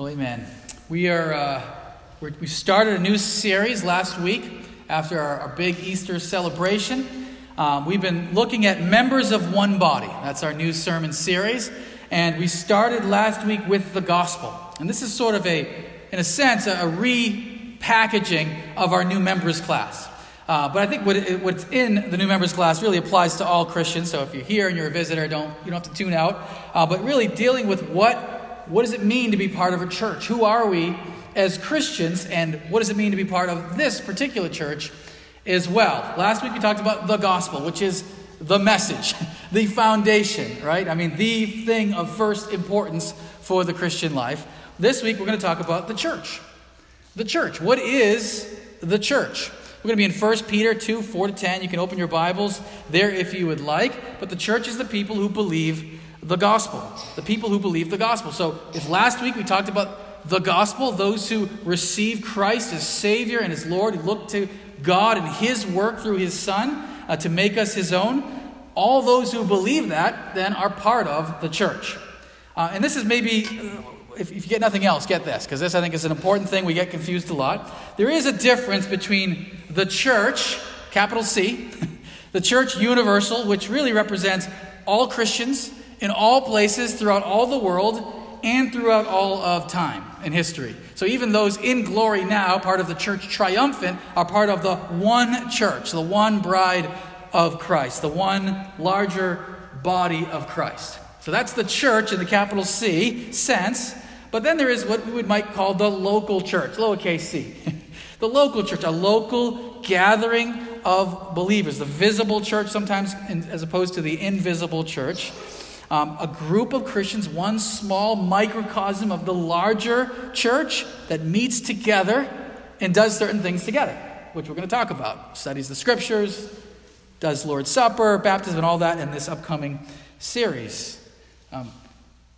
Well, amen. We are uh, we started a new series last week after our, our big Easter celebration. Um, we've been looking at members of one body. That's our new sermon series, and we started last week with the gospel. And this is sort of a, in a sense, a, a repackaging of our new members class. Uh, but I think what it, what's in the new members class really applies to all Christians. So if you're here and you're a visitor, don't you don't have to tune out. Uh, but really dealing with what what does it mean to be part of a church? Who are we as Christians, and what does it mean to be part of this particular church as well? Last week we talked about the gospel, which is the message, the foundation, right? I mean, the thing of first importance for the Christian life. This week we're going to talk about the church. The church. What is the church? We're going to be in 1 Peter 2 4 to 10. You can open your Bibles there if you would like. But the church is the people who believe the gospel, the people who believe the gospel. So, if last week we talked about the gospel, those who receive Christ as Savior and as Lord, who look to God and His work through His Son uh, to make us His own, all those who believe that then are part of the church. Uh, and this is maybe, uh, if, if you get nothing else, get this, because this I think is an important thing. We get confused a lot. There is a difference between the church, capital C, the church universal, which really represents all Christians in all places throughout all the world and throughout all of time and history. So even those in glory now, part of the church triumphant, are part of the one church, the one bride of Christ, the one larger body of Christ. So that's the church in the capital C sense. But then there is what we might call the local church, lowercase c. the local church, a local gathering of believers, the visible church sometimes as opposed to the invisible church um, a group of Christians, one small microcosm of the larger church that meets together and does certain things together, which we're going to talk about. Studies the scriptures, does Lord's Supper, baptism, and all that in this upcoming series. Um,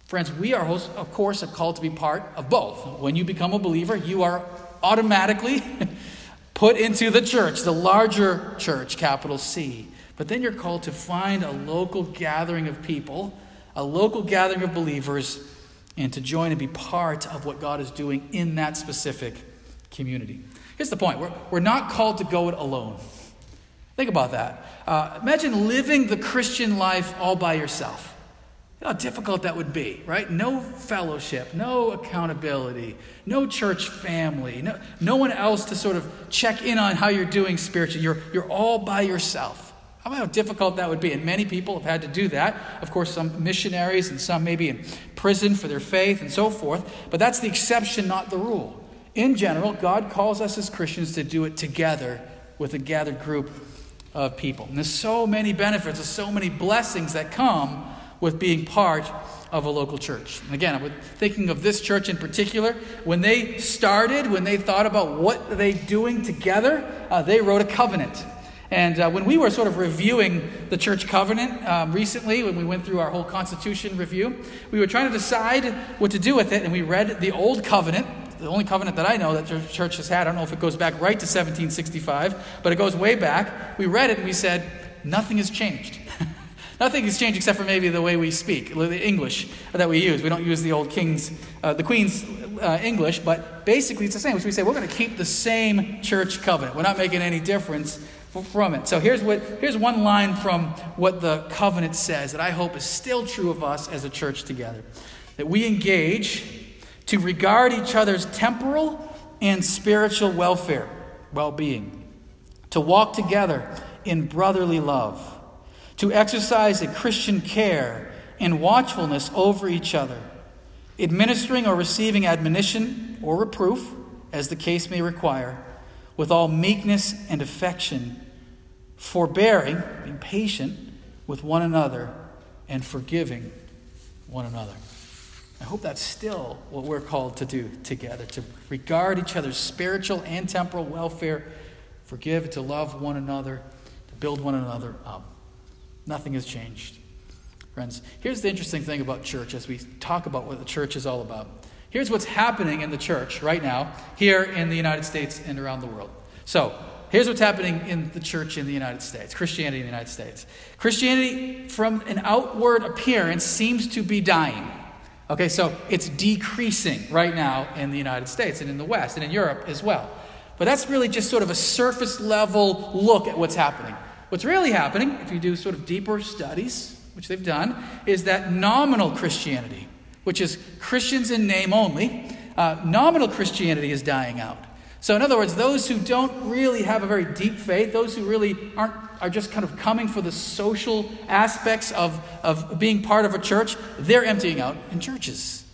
friends, we are, of course, called to be part of both. When you become a believer, you are automatically put into the church, the larger church, capital C. But then you're called to find a local gathering of people a local gathering of believers, and to join and be part of what God is doing in that specific community. Here's the point we're, we're not called to go it alone. Think about that. Uh, imagine living the Christian life all by yourself. how difficult that would be, right? No fellowship, no accountability, no church family, no, no one else to sort of check in on how you're doing spiritually. You're, you're all by yourself. How difficult that would be. And many people have had to do that. Of course, some missionaries and some maybe in prison for their faith and so forth. But that's the exception, not the rule. In general, God calls us as Christians to do it together with a gathered group of people. And there's so many benefits, there's so many blessings that come with being part of a local church. And again, I'm thinking of this church in particular. When they started, when they thought about what they doing together, uh, they wrote a covenant. And uh, when we were sort of reviewing the church covenant um, recently, when we went through our whole constitution review, we were trying to decide what to do with it. And we read the old covenant, the only covenant that I know that the church has had. I don't know if it goes back right to 1765, but it goes way back. We read it and we said, nothing has changed. Nothing has changed except for maybe the way we speak, the English that we use. We don't use the old King's, uh, the Queen's uh, English, but basically it's the same. Which we say we're going to keep the same church covenant. We're not making any difference from it. So here's what here's one line from what the covenant says that I hope is still true of us as a church together. That we engage to regard each other's temporal and spiritual welfare, well-being, to walk together in brotherly love, to exercise a Christian care and watchfulness over each other, administering or receiving admonition or reproof as the case may require with all meekness and affection, forbearing, being patient with one another, and forgiving one another. I hope that's still what we're called to do together to regard each other's spiritual and temporal welfare, forgive, to love one another, to build one another up. Nothing has changed. Friends, here's the interesting thing about church as we talk about what the church is all about. Here's what's happening in the church right now, here in the United States and around the world. So, here's what's happening in the church in the United States, Christianity in the United States. Christianity, from an outward appearance, seems to be dying. Okay, so it's decreasing right now in the United States and in the West and in Europe as well. But that's really just sort of a surface level look at what's happening. What's really happening, if you do sort of deeper studies, which they've done, is that nominal Christianity, which is Christians in name only, uh, nominal Christianity is dying out. So, in other words, those who don't really have a very deep faith, those who really aren't, are just kind of coming for the social aspects of, of being part of a church, they're emptying out in churches.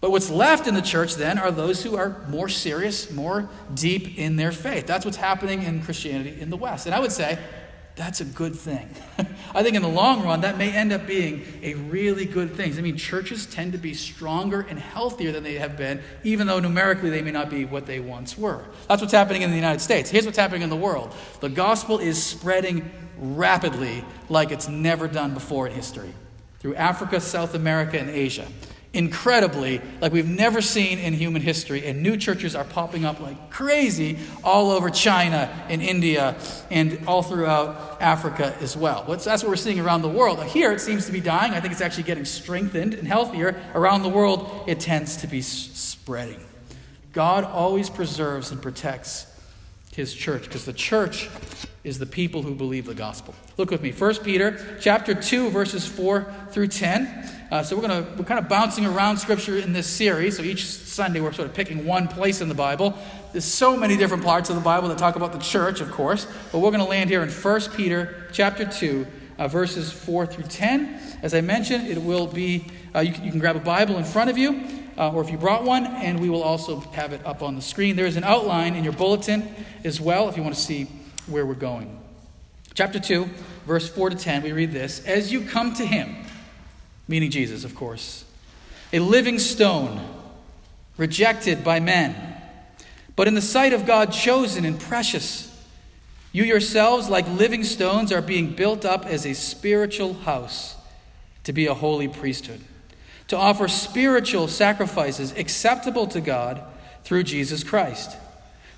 But what's left in the church then are those who are more serious, more deep in their faith. That's what's happening in Christianity in the West. And I would say that's a good thing. I think in the long run, that may end up being a really good thing. I mean, churches tend to be stronger and healthier than they have been, even though numerically they may not be what they once were. That's what's happening in the United States. Here's what's happening in the world the gospel is spreading rapidly like it's never done before in history through Africa, South America, and Asia incredibly, like we've never seen in human history. And new churches are popping up like crazy all over China and India and all throughout Africa as well. That's what we're seeing around the world. Here it seems to be dying. I think it's actually getting strengthened and healthier. Around the world, it tends to be spreading. God always preserves and protects his church because the church is the people who believe the gospel. Look with me. 1 Peter chapter 2 verses 4 through 10. Uh, so we're going to we're kind of bouncing around scripture in this series. So each Sunday we're sort of picking one place in the Bible. There's so many different parts of the Bible that talk about the church, of course, but we're going to land here in 1 Peter chapter 2, uh, verses 4 through 10. As I mentioned, it will be uh, you, can, you, can, grab a Bible in front of you, uh, or if you brought one, and we will also have it up on the screen. There is an outline in your bulletin as well if you want to see where we're going. Chapter 2, verse 4 to 10, we read this As you come to him, meaning Jesus, of course. A living stone, rejected by men, but in the sight of God, chosen and precious. You yourselves, like living stones, are being built up as a spiritual house to be a holy priesthood, to offer spiritual sacrifices acceptable to God through Jesus Christ.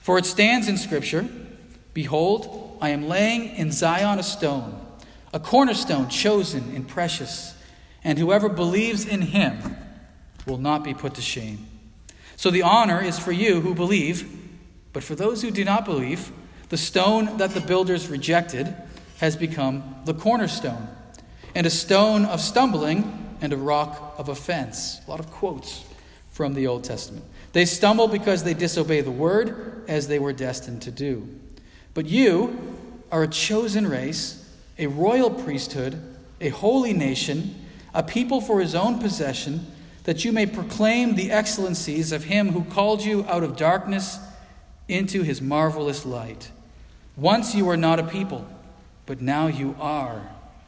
For it stands in Scripture Behold, I am laying in Zion a stone, a cornerstone chosen and precious and whoever believes in him will not be put to shame. So the honor is for you who believe, but for those who do not believe, the stone that the builders rejected has become the cornerstone, and a stone of stumbling and a rock of offense. A lot of quotes from the Old Testament. They stumble because they disobey the word as they were destined to do. But you are a chosen race, a royal priesthood, a holy nation a people for his own possession, that you may proclaim the excellencies of him who called you out of darkness into his marvelous light. Once you were not a people, but now you are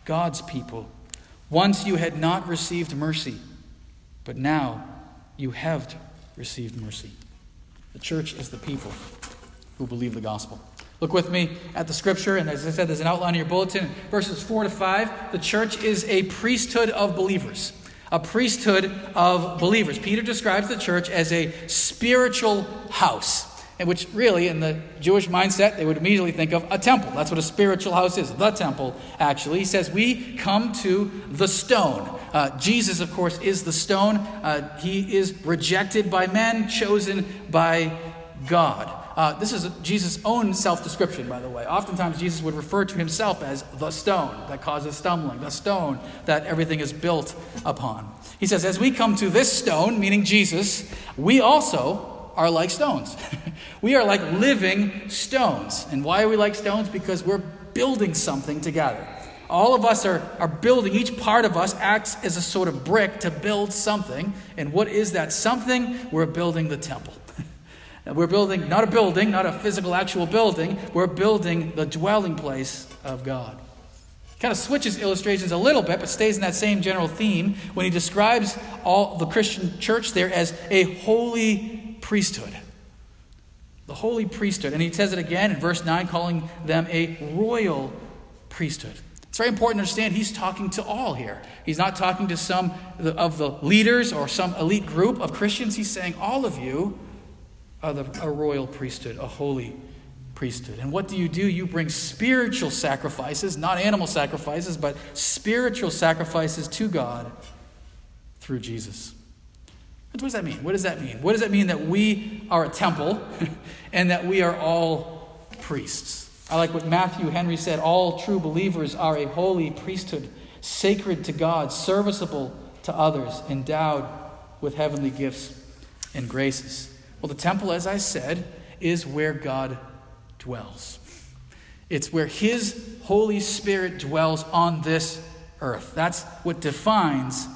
God's people. Once you had not received mercy, but now you have received mercy. The church is the people who believe the gospel. Look with me at the scripture, and as I said, there's an outline in your bulletin. Verses 4 to 5. The church is a priesthood of believers. A priesthood of believers. Peter describes the church as a spiritual house, and which really, in the Jewish mindset, they would immediately think of a temple. That's what a spiritual house is, the temple, actually. He says, We come to the stone. Uh, Jesus, of course, is the stone. Uh, he is rejected by men, chosen by God. Uh, this is Jesus' own self description, by the way. Oftentimes, Jesus would refer to himself as the stone that causes stumbling, the stone that everything is built upon. He says, As we come to this stone, meaning Jesus, we also are like stones. we are like living stones. And why are we like stones? Because we're building something together. All of us are, are building, each part of us acts as a sort of brick to build something. And what is that something? We're building the temple. We're building not a building, not a physical, actual building. We're building the dwelling place of God. Kind of switches illustrations a little bit, but stays in that same general theme when he describes all the Christian church there as a holy priesthood. The holy priesthood. And he says it again in verse 9, calling them a royal priesthood. It's very important to understand he's talking to all here. He's not talking to some of the leaders or some elite group of Christians. He's saying, All of you are a royal priesthood, a holy priesthood. And what do you do? You bring spiritual sacrifices, not animal sacrifices, but spiritual sacrifices to God through Jesus. What does that mean? What does that mean? What does that mean that we are a temple and that we are all priests? I like what Matthew Henry said all true believers are a holy priesthood, sacred to God, serviceable to others, endowed with heavenly gifts and graces. Well, the temple, as I said, is where God dwells. It's where His Holy Spirit dwells on this earth. That's what defines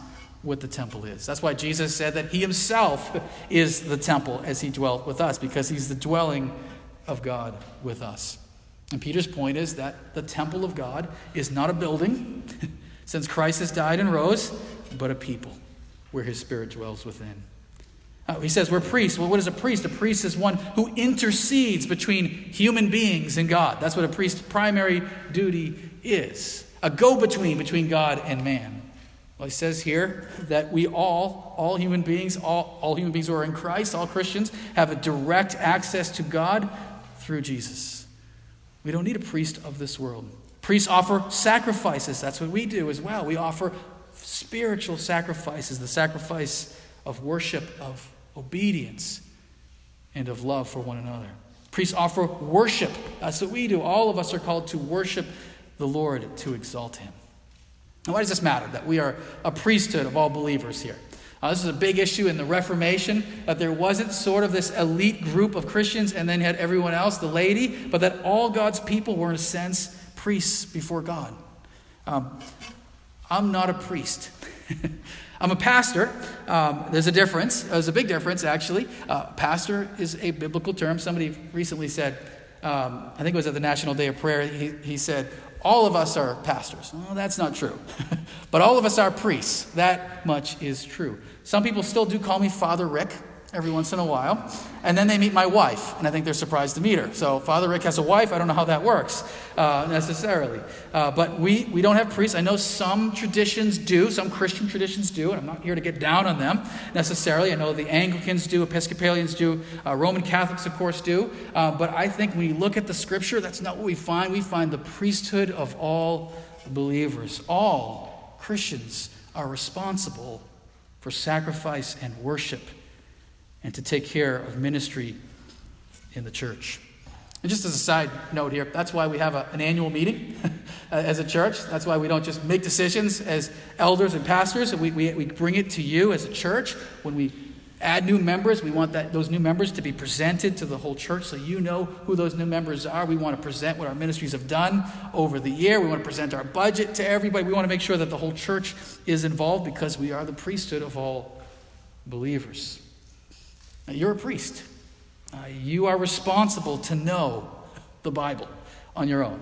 what the temple is. That's why Jesus said that He Himself is the temple as He dwelt with us, because He's the dwelling of God with us. And Peter's point is that the temple of God is not a building, since Christ has died and rose, but a people where His Spirit dwells within. Uh, he says we're priests. Well, what is a priest? A priest is one who intercedes between human beings and God. That's what a priest's primary duty is a go between between God and man. Well, he says here that we all, all human beings, all, all human beings who are in Christ, all Christians, have a direct access to God through Jesus. We don't need a priest of this world. Priests offer sacrifices. That's what we do as well. We offer spiritual sacrifices, the sacrifice of worship, of obedience, and of love for one another. Priests offer worship. That's what we do. All of us are called to worship the Lord, to exalt Him. Why does this matter? That we are a priesthood of all believers here. Uh, this is a big issue in the Reformation that there wasn't sort of this elite group of Christians and then had everyone else, the laity, but that all God's people were, in a sense, priests before God. Um, I'm not a priest. I'm a pastor. Um, there's a difference. There's a big difference, actually. Uh, pastor is a biblical term. Somebody recently said, um, I think it was at the National Day of Prayer, he, he said, All of us are pastors. Well, that's not true. but all of us are priests. That much is true. Some people still do call me Father Rick every once in a while. And then they meet my wife, and I think they're surprised to meet her. So Father Rick has a wife. I don't know how that works uh, necessarily. Uh, but we, we don't have priests. I know some traditions do, some Christian traditions do, and I'm not here to get down on them necessarily. I know the Anglicans do, Episcopalians do, uh, Roman Catholics, of course, do. Uh, but I think when you look at the scripture, that's not what we find. We find the priesthood of all believers. All Christians are responsible for sacrifice and worship and to take care of ministry in the church. And just as a side note here, that's why we have a, an annual meeting uh, as a church. That's why we don't just make decisions as elders and pastors. We, we, we bring it to you as a church. When we add new members, we want that, those new members to be presented to the whole church so you know who those new members are. We want to present what our ministries have done over the year. We want to present our budget to everybody. We want to make sure that the whole church is involved because we are the priesthood of all believers. You're a priest. Uh, you are responsible to know the Bible on your own.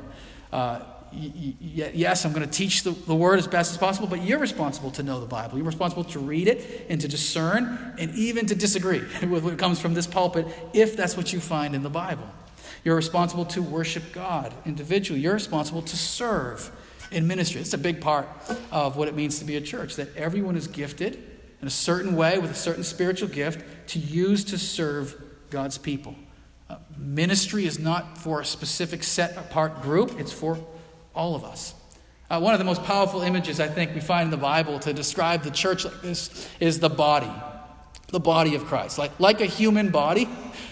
Uh, y- y- yes, I'm going to teach the, the word as best as possible, but you're responsible to know the Bible. You're responsible to read it and to discern and even to disagree with what comes from this pulpit if that's what you find in the Bible. You're responsible to worship God individually. You're responsible to serve in ministry. It's a big part of what it means to be a church, that everyone is gifted in a certain way with a certain spiritual gift to use to serve God's people. Uh, ministry is not for a specific set apart group, it's for all of us. Uh, one of the most powerful images I think we find in the Bible to describe the church like this is the body, the body of Christ. Like, like a human body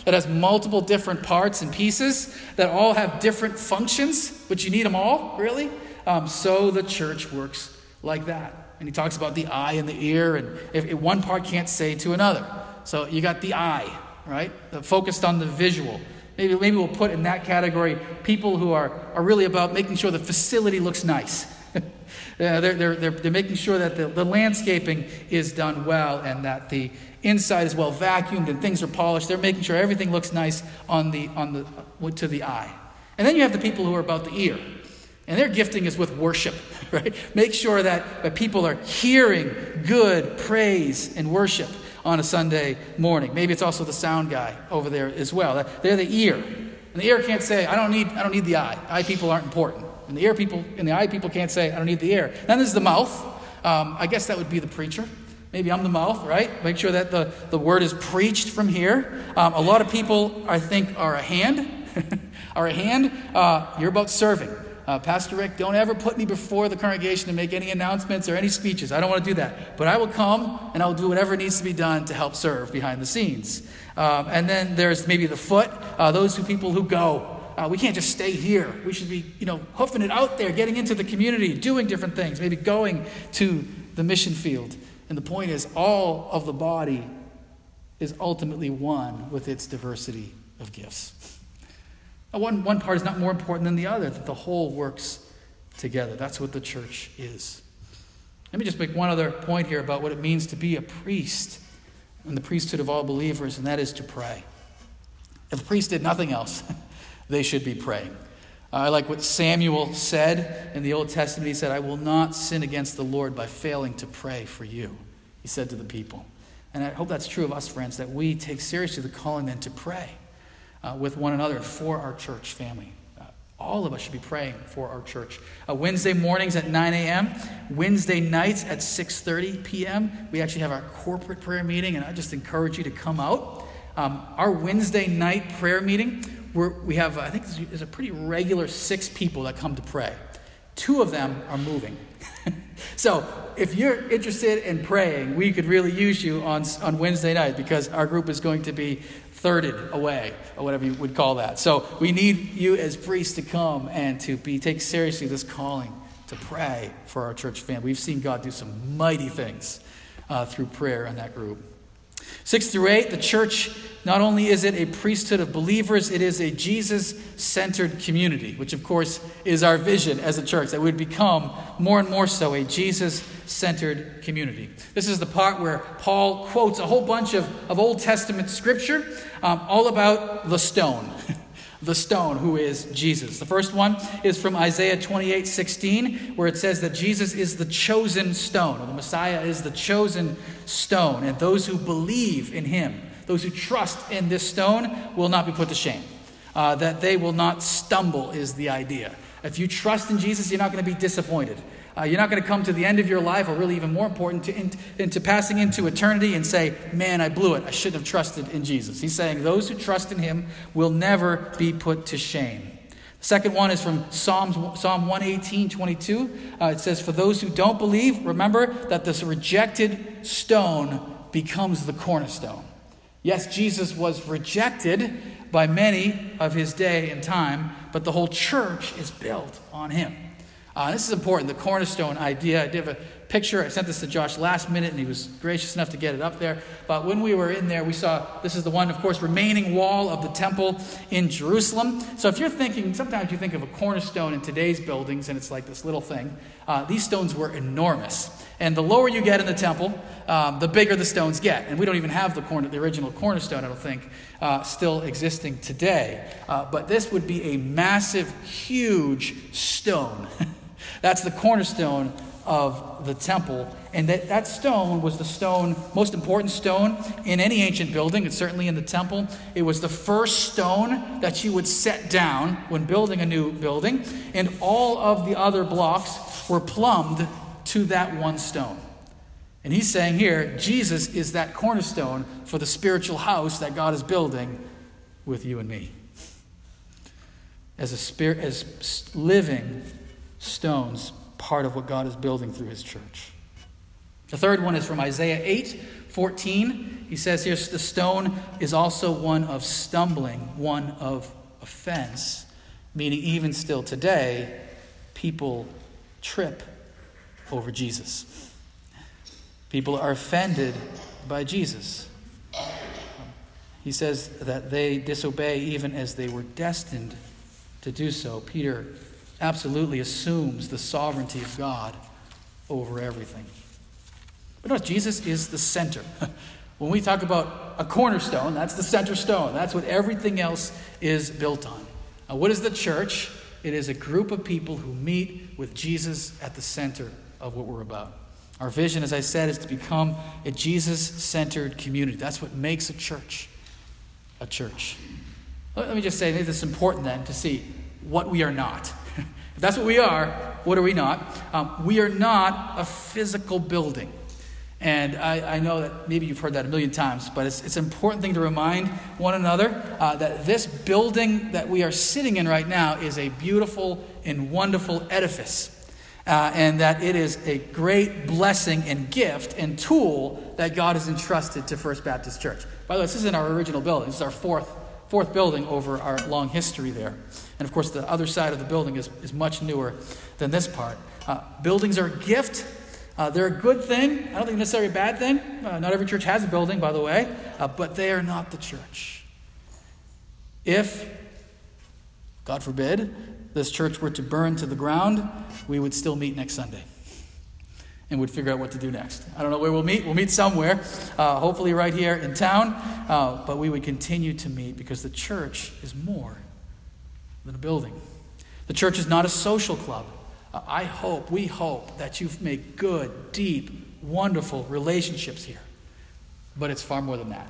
that has multiple different parts and pieces that all have different functions, but you need them all, really. Um, so the church works like that. And he talks about the eye and the ear, and if, if one part can't say to another. So you got the eye, right? Focused on the visual. Maybe, maybe we'll put in that category people who are, are really about making sure the facility looks nice. they're, they're, they're, they're making sure that the, the landscaping is done well and that the inside is well vacuumed and things are polished. They're making sure everything looks nice on the, on the, to the eye. And then you have the people who are about the ear. And their gifting is with worship, right? Make sure that, that people are hearing good praise and worship on a Sunday morning. Maybe it's also the sound guy over there as well. They're the ear. And the ear can't say, I don't need, I don't need the eye. Eye people aren't important. And the ear people and the eye people can't say, I don't need the ear. Then there's the mouth. Um, I guess that would be the preacher. Maybe I'm the mouth, right? Make sure that the, the word is preached from here. Um, a lot of people, I think, are a hand. are a hand. Uh, you're about serving. Uh, Pastor Rick, don't ever put me before the congregation to make any announcements or any speeches. I don't want to do that. But I will come and I will do whatever needs to be done to help serve behind the scenes. Um, and then there's maybe the foot, uh, those who people who go. Uh, we can't just stay here. We should be, you know, hoofing it out there, getting into the community, doing different things, maybe going to the mission field. And the point is, all of the body is ultimately one with its diversity of gifts. Uh, one, one part is not more important than the other, that the whole works together. That's what the church is. Let me just make one other point here about what it means to be a priest and the priesthood of all believers, and that is to pray. If a priest did nothing else, they should be praying. Uh, I like what Samuel said in the Old Testament. He said, I will not sin against the Lord by failing to pray for you, he said to the people. And I hope that's true of us, friends, that we take seriously the calling then to pray uh, with one another for our church family. Uh, all of us should be praying for our church. Uh, Wednesday mornings at 9 a.m., Wednesday nights at 6:30 p.m. We actually have our corporate prayer meeting, and I just encourage you to come out. Um, our Wednesday night prayer meeting, we have I think there's a pretty regular six people that come to pray. Two of them are moving. so if you're interested in praying, we could really use you on, on Wednesday night because our group is going to be thirded away, or whatever you would call that. So we need you as priests to come and to be take seriously this calling to pray for our church family. We've seen God do some mighty things uh, through prayer in that group. Six through eight, the church, not only is it a priesthood of believers, it is a Jesus centered community, which of course is our vision as a church, that we would become more and more so a Jesus centered community. This is the part where Paul quotes a whole bunch of, of Old Testament scripture um, all about the stone. the stone, who is Jesus. The first one is from Isaiah 28 16, where it says that Jesus is the chosen stone, or the Messiah is the chosen stone, and those who believe in him, those who trust in this stone, will not be put to shame. Uh, that they will not stumble is the idea. If you trust in Jesus, you're not going to be disappointed. Uh, you're not going to come to the end of your life, or really even more important, to, in, into passing into eternity and say, Man, I blew it. I shouldn't have trusted in Jesus. He's saying those who trust in him will never be put to shame. The second one is from Psalms, Psalm 118, 22. Uh, it says, For those who don't believe, remember that this rejected stone becomes the cornerstone. Yes, Jesus was rejected by many of his day and time, but the whole church is built on him. Uh, this is important, the cornerstone idea. I did have a picture. I sent this to Josh last minute, and he was gracious enough to get it up there. But when we were in there, we saw this is the one, of course, remaining wall of the temple in Jerusalem. So if you're thinking, sometimes you think of a cornerstone in today's buildings, and it's like this little thing. Uh, these stones were enormous. And the lower you get in the temple, um, the bigger the stones get. And we don't even have the, corner, the original cornerstone, I don't think, uh, still existing today. Uh, but this would be a massive, huge stone. That's the cornerstone of the temple. And that, that stone was the stone, most important stone in any ancient building, and certainly in the temple. It was the first stone that you would set down when building a new building. And all of the other blocks were plumbed to that one stone. And he's saying here, Jesus is that cornerstone for the spiritual house that God is building with you and me. As a spirit, as living stones, part of what God is building through his church. The third one is from Isaiah 8 14. He says here, the stone is also one of stumbling, one of offense, meaning even still today, people trip over Jesus. People are offended by Jesus. He says that they disobey even as they were destined to do so. Peter absolutely assumes the sovereignty of God over everything. But notice, Jesus is the center. when we talk about a cornerstone, that's the center stone. That's what everything else is built on. Now, what is the church? It is a group of people who meet with Jesus at the center of what we're about. Our vision, as I said, is to become a Jesus centered community. That's what makes a church a church. Let me just say, I think important then to see what we are not. That's what we are, what are we not? Um, we are not a physical building. And I, I, know that maybe you've heard that a million times, but it's, it's an important thing to remind one another uh, that this building that we are sitting in right now is a beautiful and wonderful edifice. Uh, and that it is a great blessing and gift and tool that God has entrusted to First Baptist Church. By the way, this isn't our original building, this is our fourth, fourth building over our long history there. And of course, the other side of the building is, is much newer than this part. Uh, buildings are a gift uh, they're a good thing. I don't think necessarily a bad thing. Uh, not every church has a building, by the way, uh, but they are not the church. If, God forbid, this church were to burn to the ground, we would still meet next Sunday and would figure out what to do next. I don't know where we'll meet. We'll meet somewhere, uh, hopefully right here in town, uh, but we would continue to meet because the church is more than a building. The church is not a social club. Uh, I hope, we hope that you've made good, deep, wonderful relationships here. But it's far more than that.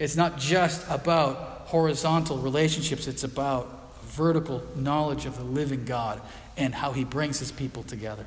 It's not just about horizontal relationships, it's about vertical knowledge of the living God and how he brings his people together.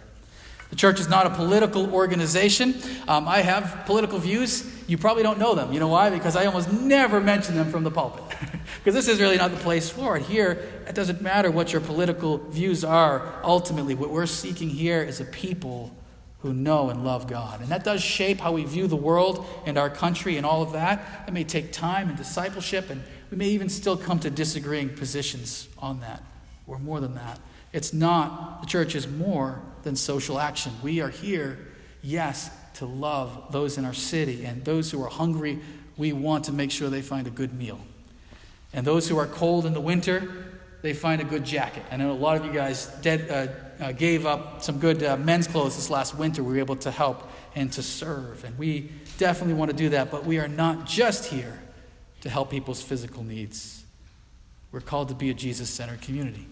The church is not a political organization. Um, I have political views. You probably don't know them. You know why? Because I almost never mention them from the pulpit. Because this is really not the place for it. Here, it doesn't matter what your political views are. Ultimately, what we're seeking here is a people who know and love God. And that does shape how we view the world and our country and all of that. It may take time and discipleship, and we may even still come to disagreeing positions on that, or more than that. It's not, the church is more than social action. We are here, yes, to love those in our city and those who are hungry. We want to make sure they find a good meal. And those who are cold in the winter, they find a good jacket. I know a lot of you guys uh, uh, gave up some good uh, men's clothes this last winter. We were able to help and to serve. And we definitely want to do that, but we are not just here to help people's physical needs. We're called to be a Jesus centered community.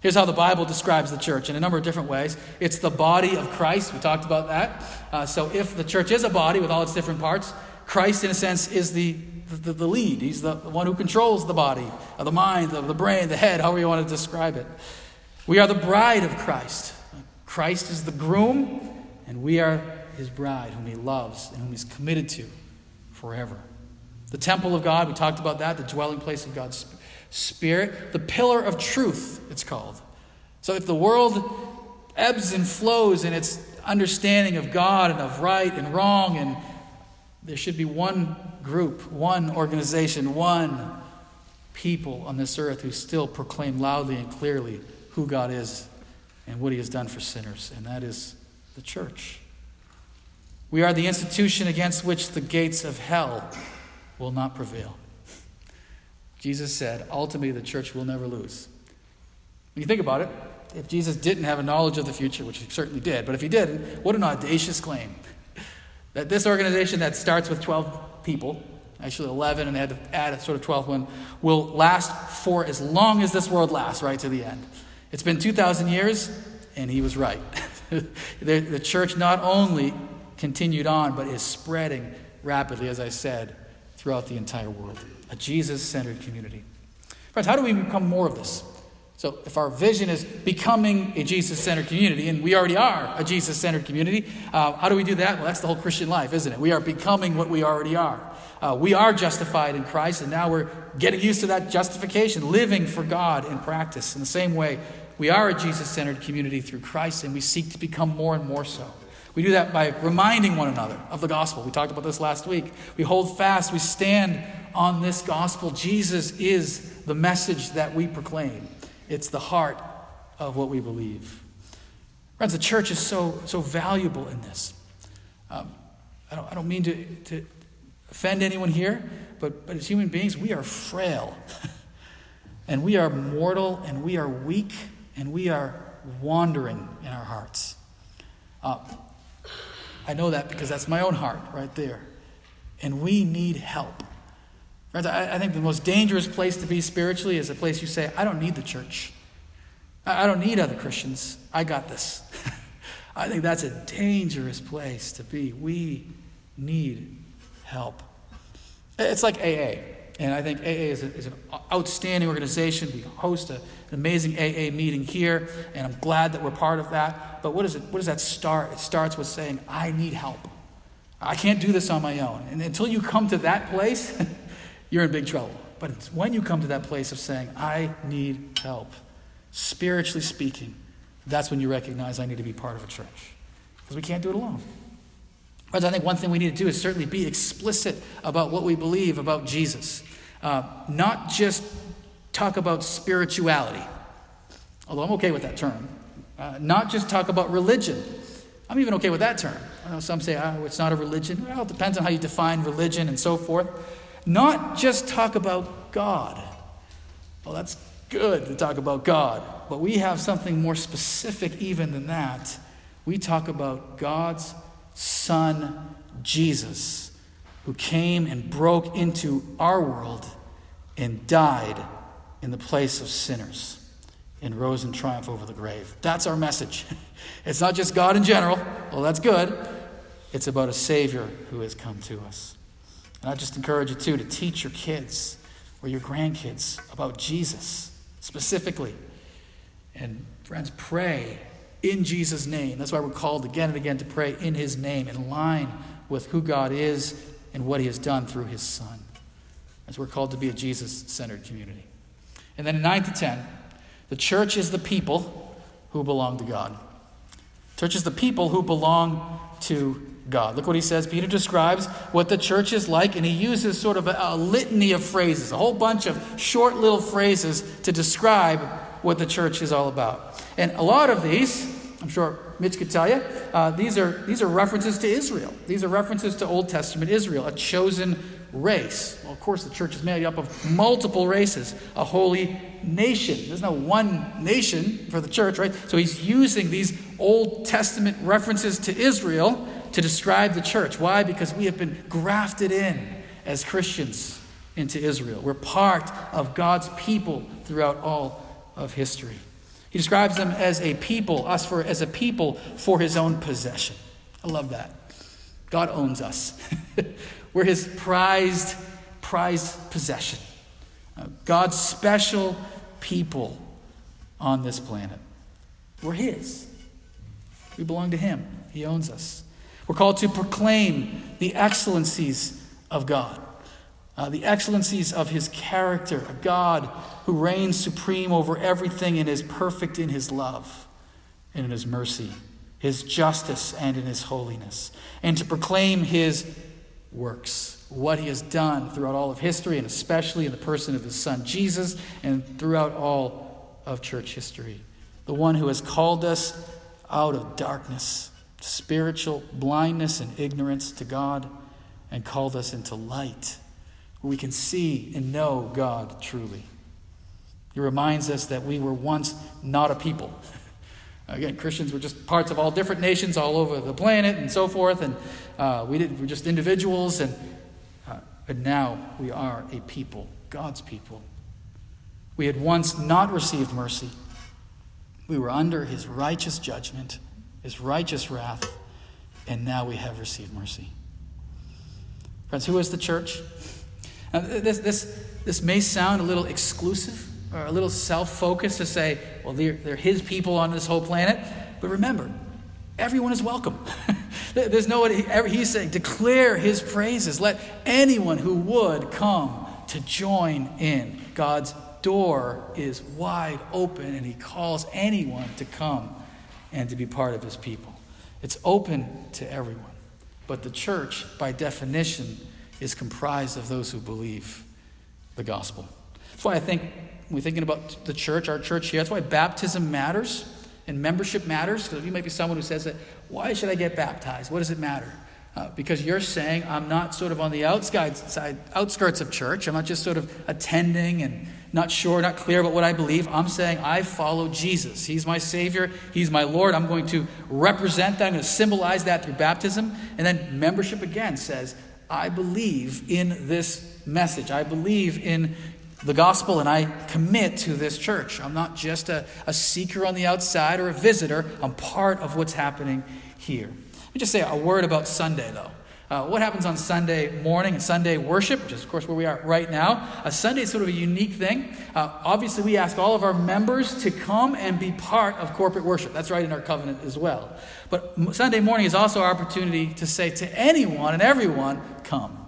Here's how the Bible describes the church in a number of different ways. It's the body of Christ. We talked about that. Uh, so, if the church is a body with all its different parts, Christ, in a sense, is the, the, the lead. He's the, the one who controls the body, of the mind, of the brain, the head, however you want to describe it. We are the bride of Christ. Christ is the groom, and we are his bride, whom he loves and whom he's committed to forever. The temple of God, we talked about that, the dwelling place of God's Spirit. Spirit, the pillar of truth, it's called. So if the world ebbs and flows in its understanding of God and of right and wrong, and there should be one group, one organization, one people on this earth who still proclaim loudly and clearly who God is and what He has done for sinners, and that is the church. We are the institution against which the gates of hell will not prevail. Jesus said, ultimately, the church will never lose. When you think about it, if Jesus didn't have a knowledge of the future, which he certainly did, but if he didn't, what an audacious claim. That this organization that starts with 12 people, actually 11, and they had to add a sort of 12th one, will last for as long as this world lasts, right to the end. It's been 2,000 years, and he was right. the, the church not only continued on, but is spreading rapidly, as I said, throughout the entire world a Jesus centered community. Friends, how do we become more of this? So, if our vision is becoming a Jesus centered community, and we already are a Jesus centered community, uh, how do we do that? Well, that's the whole Christian life, isn't it? We are becoming what we already are. Uh, we are justified in Christ, and now we're getting used to that justification, living for God in practice. In the same way, we are a Jesus centered community through Christ, and we seek to become more and more so. We do that by reminding one another of the gospel. We talked about this last week. We hold fast, we stand on this gospel. Jesus is the message that we proclaim, it's the heart of what we believe. Friends, the church is so, so valuable in this. Um, I, don't, I don't mean to, to offend anyone here, but, but as human beings, we are frail. and we are mortal, and we are weak, and we are wandering in our hearts. Uh, I know that because that's my own heart right there. And we need help. Friends, I, I think the most dangerous place to be spiritually is a place you say, I don't need the church. I, I don't need other Christians. I got this. I think that's a dangerous place to be. We need help. It's like AA. And I think AA is, a, is, an outstanding organization. We host a, an amazing AA meeting here, and I'm glad that we're part of that. But what, is it, what does that start? It starts with saying, I need help. I can't do this on my own. And until you come to that place, you're in big trouble. But it's when you come to that place of saying, I need help, spiritually speaking, that's when you recognize I need to be part of a church. Because we can't do it alone. But I think one thing we need to do is certainly be explicit about what we believe about Jesus. Uh, not just talk about spirituality, although I'm okay with that term. Uh, not just talk about religion. I'm even okay with that term. I know some say, oh, it's not a religion. Well, it depends on how you define religion and so forth. Not just talk about God. Well, that's good to talk about God, but we have something more specific even than that. We talk about God's Son, Jesus, who came and broke into our world and died in the place of sinners and rose in triumph over the grave. That's our message. It's not just God in general, well, that's good. It's about a Savior who has come to us. And I just encourage you, too, to teach your kids or your grandkids about Jesus specifically. And friends, pray in Jesus' name. That's why we're called again and again to pray in His name, in line with who God is and what He has done through His Son. As we're called to be a Jesus centered community. And then in 9 to 10, the church is the people who belong to God. Church is the people who belong to God. Look what he says. Peter describes what the church is like, and he uses sort of a, a, litany of phrases, a whole bunch of short little phrases to describe what the church is all about. And a lot of these, I'm sure Mitch could tell you, uh, these, are, these are references to Israel. These are references to Old Testament Israel, a chosen race. Well, of course, the church is made up of multiple races, a holy nation. There's no one nation for the church, right? So he's using these Old Testament references to Israel to describe the church. Why? Because we have been grafted in as Christians into Israel. We're part of God's people throughout all of history. He describes them as a people, us for as a people for his own possession. I love that. God owns us. We're his prized, prized possession. Uh, God's special people on this planet. We're his. We belong to him. He owns us. We're called to proclaim the excellencies of God, uh, the excellencies of his character, a God who reigns supreme over everything and is perfect in his love and in his mercy, his justice and in his holiness, and to proclaim his works, what he has done throughout all of history, and especially in the person of his son Jesus, and throughout all of church history. The one who has called us out of darkness, spiritual blindness and ignorance to God, and called us into light, where we can see and know God truly. He reminds us that we were once not a people. Again, Christians were just parts of all different nations all over the planet and so forth, and uh, we did, we're just individuals, and uh, now we are a people, God's people. We had once not received mercy. We were under his righteous judgment, his righteous wrath, and now we have received mercy. Friends, who is the church? Now, this, this, this may sound a little exclusive or a little self focused to say, well, they're, they're his people on this whole planet. But remember, everyone is welcome. There's no he's saying, declare his praises. Let anyone who would come to join in. God's door is wide open, and he calls anyone to come and to be part of his people. It's open to everyone. But the church, by definition, is comprised of those who believe the gospel. That's why I think we're thinking about the church, our church here. That's why baptism matters and membership matters. Because you might be someone who says that, why should I get baptized? What does it matter? Uh, because you're saying I'm not sort of on the outskirts, outskirts of church. I'm not just sort of attending and not sure, not clear about what I believe. I'm saying I follow Jesus. He's my Savior. He's my Lord. I'm going to represent that. I'm going to symbolize that through baptism. And then membership again says, I believe in this message. I believe in the gospel and I commit to this church. I'm not just a, a seeker on the outside or a visitor, I'm part of what's happening here. Let me just say a word about Sunday, though. Uh, what happens on Sunday morning and Sunday worship, which is, of course, where we are right now? A Sunday is sort of a unique thing. Uh, obviously, we ask all of our members to come and be part of corporate worship. That's right in our covenant as well. But Sunday morning is also our opportunity to say to anyone and everyone, come.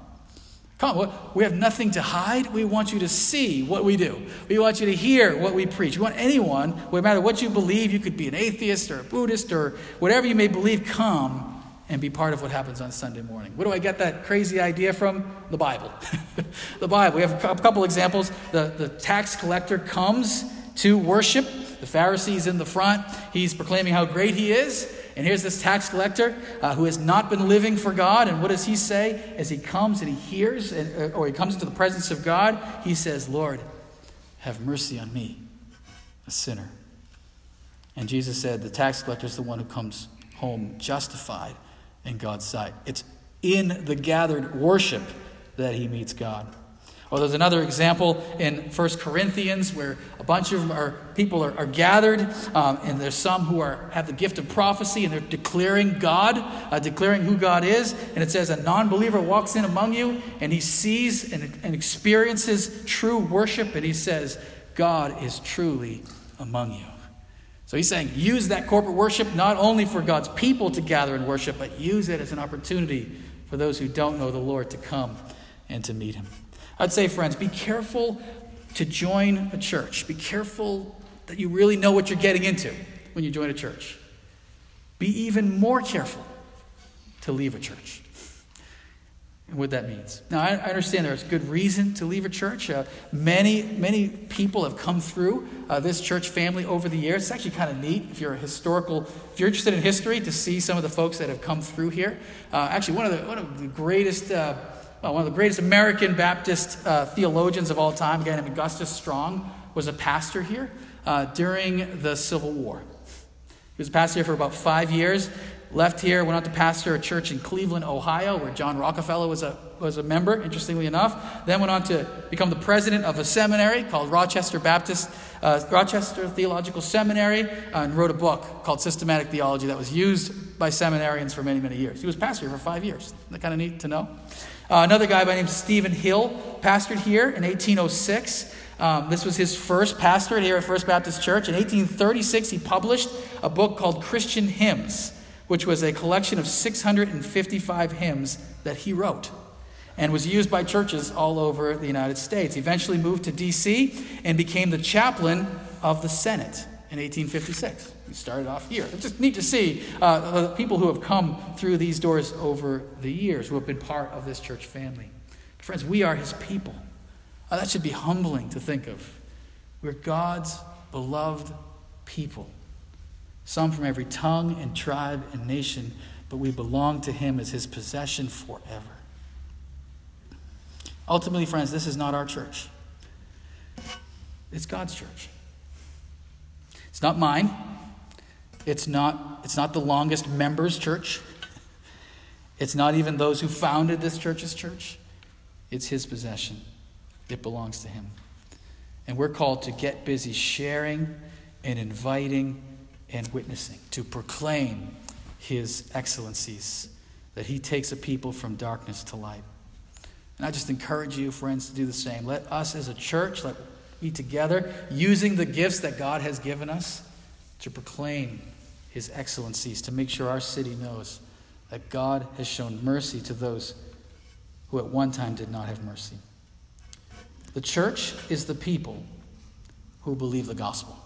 Come. We have nothing to hide. We want you to see what we do. We want you to hear what we preach. We want anyone, no matter what you believe, you could be an atheist or a Buddhist or whatever you may believe, come and be part of what happens on Sunday morning. Where do I get that crazy idea from? The Bible. the Bible. We have a couple examples. The, the tax collector comes to worship. The Pharisee's in the front. He's proclaiming how great he is. And here's this tax collector uh, who has not been living for God. And what does he say as he comes and he hears, and, uh, or he comes into the presence of God? He says, Lord, have mercy on me, a sinner. And Jesus said, The tax collector is the one who comes home justified in God's sight. It's in the gathered worship that he meets God. Or oh, there's another example in 1 Corinthians where a bunch of are, people are, are gathered, um, and there's some who are, have the gift of prophecy and they're declaring God, uh, declaring who God is. And it says a non believer walks in among you and he sees and, and experiences true worship, and he says, God is truly among you. So he's saying use that corporate worship not only for God's people to gather and worship, but use it as an opportunity for those who don't know the Lord to come and to meet him. I'd say, friends, be careful to join a church. Be careful that you really know what you're getting into when you join a church. Be even more careful to leave a church and what that means. Now, I, understand there's good reason to leave a church. Uh, many, many people have come through uh, this church family over the years. It's actually kind of neat if you're a historical, if you're interested in history, to see some of the folks that have come through here. Uh, actually, one of the one of the greatest. Uh, well, one of the greatest American Baptist uh, theologians of all time, a guy named Augustus Strong, was a pastor here uh, during the Civil War. He was a pastor here for about five years. Left here, went on to pastor a church in Cleveland, Ohio, where John Rockefeller was a, was a member, interestingly enough. Then went on to become the president of a seminary called Rochester Baptist, uh, Rochester Theological Seminary, uh, and wrote a book called Systematic Theology that was used by seminarians for many, many years. He was pastor here for five years. Isn't that kind of neat to know? Uh, another guy by name Stephen Hill pastored here in 1806. Um, this was his first pastorate here at First Baptist Church. In 1836, he published a book called Christian Hymns which was a collection of 655 hymns that he wrote and was used by churches all over the United States. Eventually moved to D.C. and became the chaplain of the Senate in 1856. He started off here. It's just neat to see uh, the people who have come through these doors over the years, who have been part of this church family. Friends, we are his people. Uh, that should be humbling to think of. We're God's beloved people some from every tongue and tribe and nation, but we belong to him as his possession forever. Ultimately, friends, this is not our church. It's God's church. It's not mine. It's not, it's not the longest members' church. It's not even those who founded this church's church. It's his possession. It belongs to him. And we're called to get busy sharing and inviting and witnessing, to proclaim his excellencies, that he takes a people from darkness to light. And I just encourage you, friends, to do the same. Let us as a church, let be together, using the gifts that God has given us to proclaim his excellencies, to make sure our city knows that God has shown mercy to those who at one time did not have mercy. The church is the people who believe the gospel.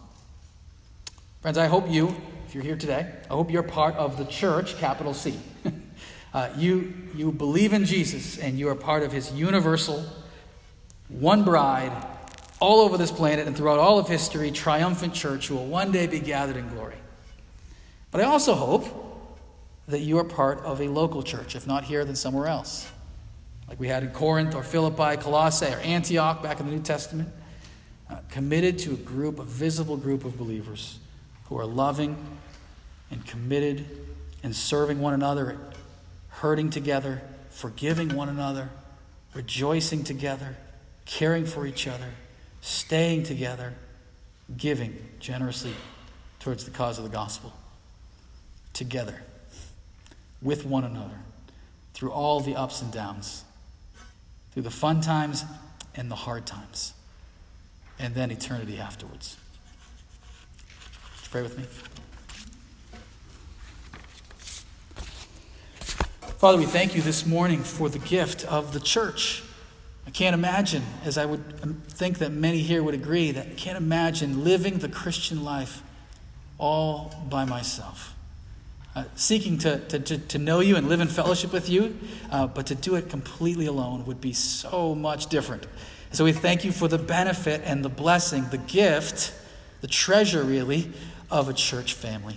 Friends, I hope you, if you're here today, I hope you're part of the church, capital C. uh, you, you believe in Jesus and you are part of his universal, one bride, all over this planet and throughout all of history, triumphant church who will one day be gathered in glory. But I also hope that you are part of a local church, if not here, then somewhere else. Like we had in Corinth or Philippi, Colossae, or Antioch back in the New Testament. Uh, committed to a group, a visible group of believers who are loving and committed and serving one another, hurting together, forgiving one another, rejoicing together, caring for each other, staying together, giving generously towards the cause of the gospel. Together, with one another, through all the ups and downs, through the fun times and the hard times, and then eternity afterwards. Pray with me. Father, we thank you this morning for the gift of the church. I can't imagine, as I would think that many here would agree, that I can't imagine living the Christian life all by myself. Uh, seeking to, to, to, to, know you and live in fellowship with you, uh, but to do it completely alone would be so much different. So we thank you for the benefit and the blessing, the gift, the treasure, really, of a church family.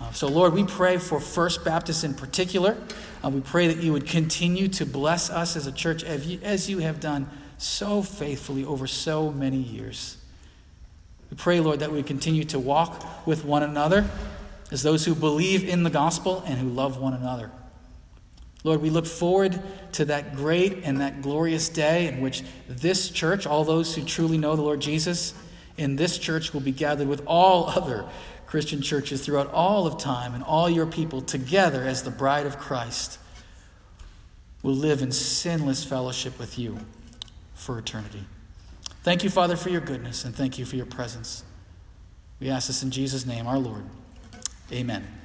Uh, so, Lord, we pray for First Baptist in particular. Uh, we pray that you would continue to bless us as a church as you, as you have done so faithfully over so many years. We pray, Lord, that we continue to walk with one another as those who believe in the gospel and who love one another. Lord, we look forward to that great and that glorious day in which this church, all those who truly know the Lord Jesus, in this church will be gathered with all other Christian churches throughout all of time and all your people together as the bride of Christ will live in sinless fellowship with you for eternity. Thank you, Father, for your goodness and thank you for your presence. We ask this in Jesus' name, our Lord. Amen.